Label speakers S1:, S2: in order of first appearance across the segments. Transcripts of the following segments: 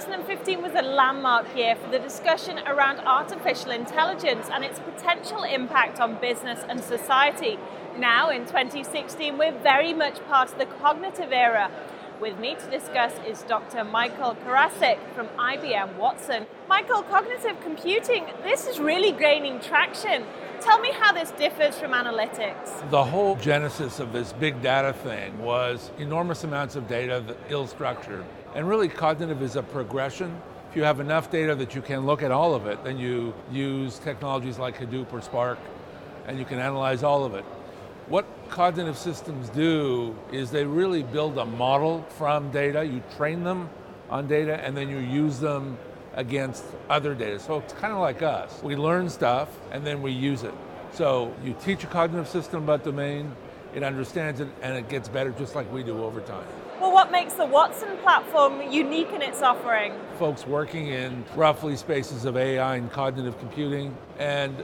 S1: 2015 was a landmark year for the discussion around artificial intelligence and its potential impact on business and society. Now, in 2016, we're very much part of the cognitive era. With me to discuss is Dr. Michael Karasick from IBM Watson. Michael, cognitive computing, this is really gaining traction. Tell me how this differs from analytics.
S2: The whole genesis of this big data thing was enormous amounts of data, ill structured. And really, cognitive is a progression. If you have enough data that you can look at all of it, then you use technologies like Hadoop or Spark, and you can analyze all of it. What cognitive systems do is they really build a model from data, you train them on data, and then you use them against other data. So it's kind of like us. We learn stuff and then we use it. So you teach a cognitive system about domain, it understands it, and it gets better just like we do over time.
S1: Well, what makes the Watson platform unique in its offering?
S2: Folks working in roughly spaces of AI and cognitive computing, and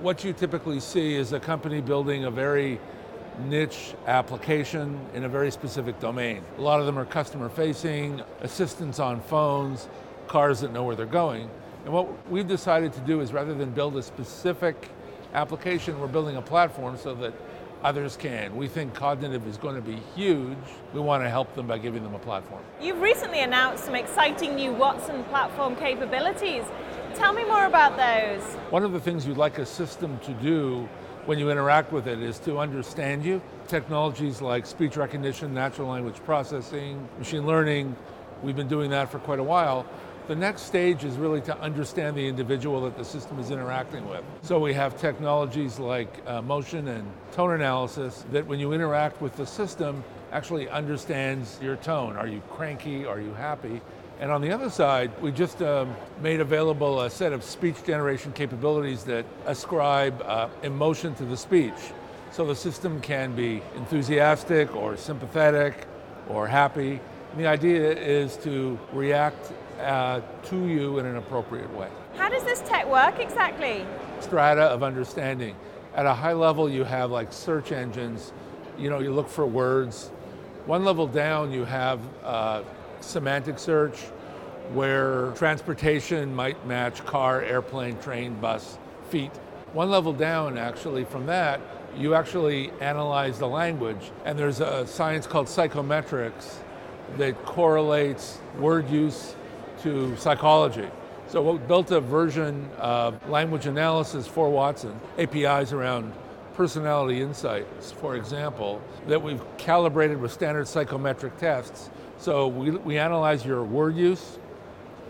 S2: what you typically see is a company building a very niche application in a very specific domain. A lot of them are customer facing, assistants on phones, cars that know where they're going. And what we've decided to do is rather than build a specific application, we're building a platform so that others can. We think cognitive is going to be huge. We want to help them by giving them a platform.
S1: You've recently announced some exciting new Watson platform capabilities. Tell me more about those.
S2: One of the things you'd like a system to do when you interact with it is to understand you. Technologies like speech recognition, natural language processing, machine learning, we've been doing that for quite a while. The next stage is really to understand the individual that the system is interacting with. So we have technologies like uh, motion and tone analysis that when you interact with the system, actually understands your tone. Are you cranky? Are you happy? And on the other side, we just um, made available a set of speech generation capabilities that ascribe uh, emotion to the speech. So the system can be enthusiastic or sympathetic or happy. And the idea is to react uh, to you in an appropriate way.
S1: How does this tech work exactly?
S2: Strata of understanding. At a high level, you have like search engines. You know, you look for words. One level down, you have uh, semantic search, where transportation might match car, airplane, train, bus, feet. One level down, actually, from that, you actually analyze the language, and there's a science called psychometrics that correlates word use to psychology. So we built a version of language analysis for Watson, APIs around personality insights, for example, that we've calibrated with standard psychometric tests so we, we analyze your word use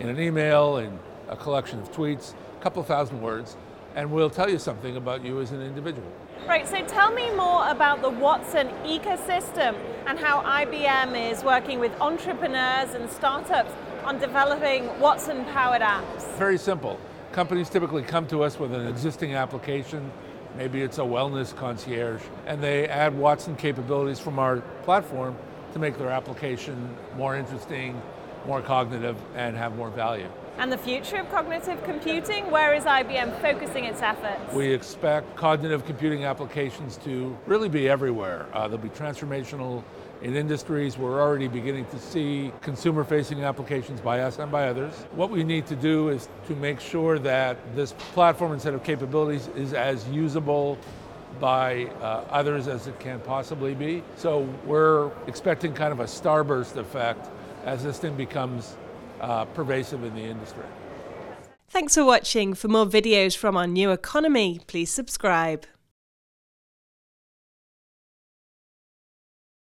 S2: in an email, in a collection of tweets, a couple thousand words, and we'll tell you something about you as an individual.
S1: Right, so tell me more about the Watson ecosystem and how IBM is working with entrepreneurs and startups on developing Watson powered apps.
S2: Very simple. Companies typically come to us with an existing application, maybe it's a wellness concierge, and they add Watson capabilities from our platform to make their application more interesting, more cognitive, and have more value.
S1: And the future of cognitive computing, where is IBM focusing its efforts?
S2: We expect cognitive computing applications to really be everywhere. Uh, they'll be transformational in industries. We're already beginning to see consumer facing applications by us and by others. What we need to do is to make sure that this platform and set of capabilities is as usable by uh, others as it can possibly be. So we're expecting kind of a starburst effect as this thing becomes uh, pervasive in the industry.
S1: Thanks for watching. For more videos from our new economy, please subscribe.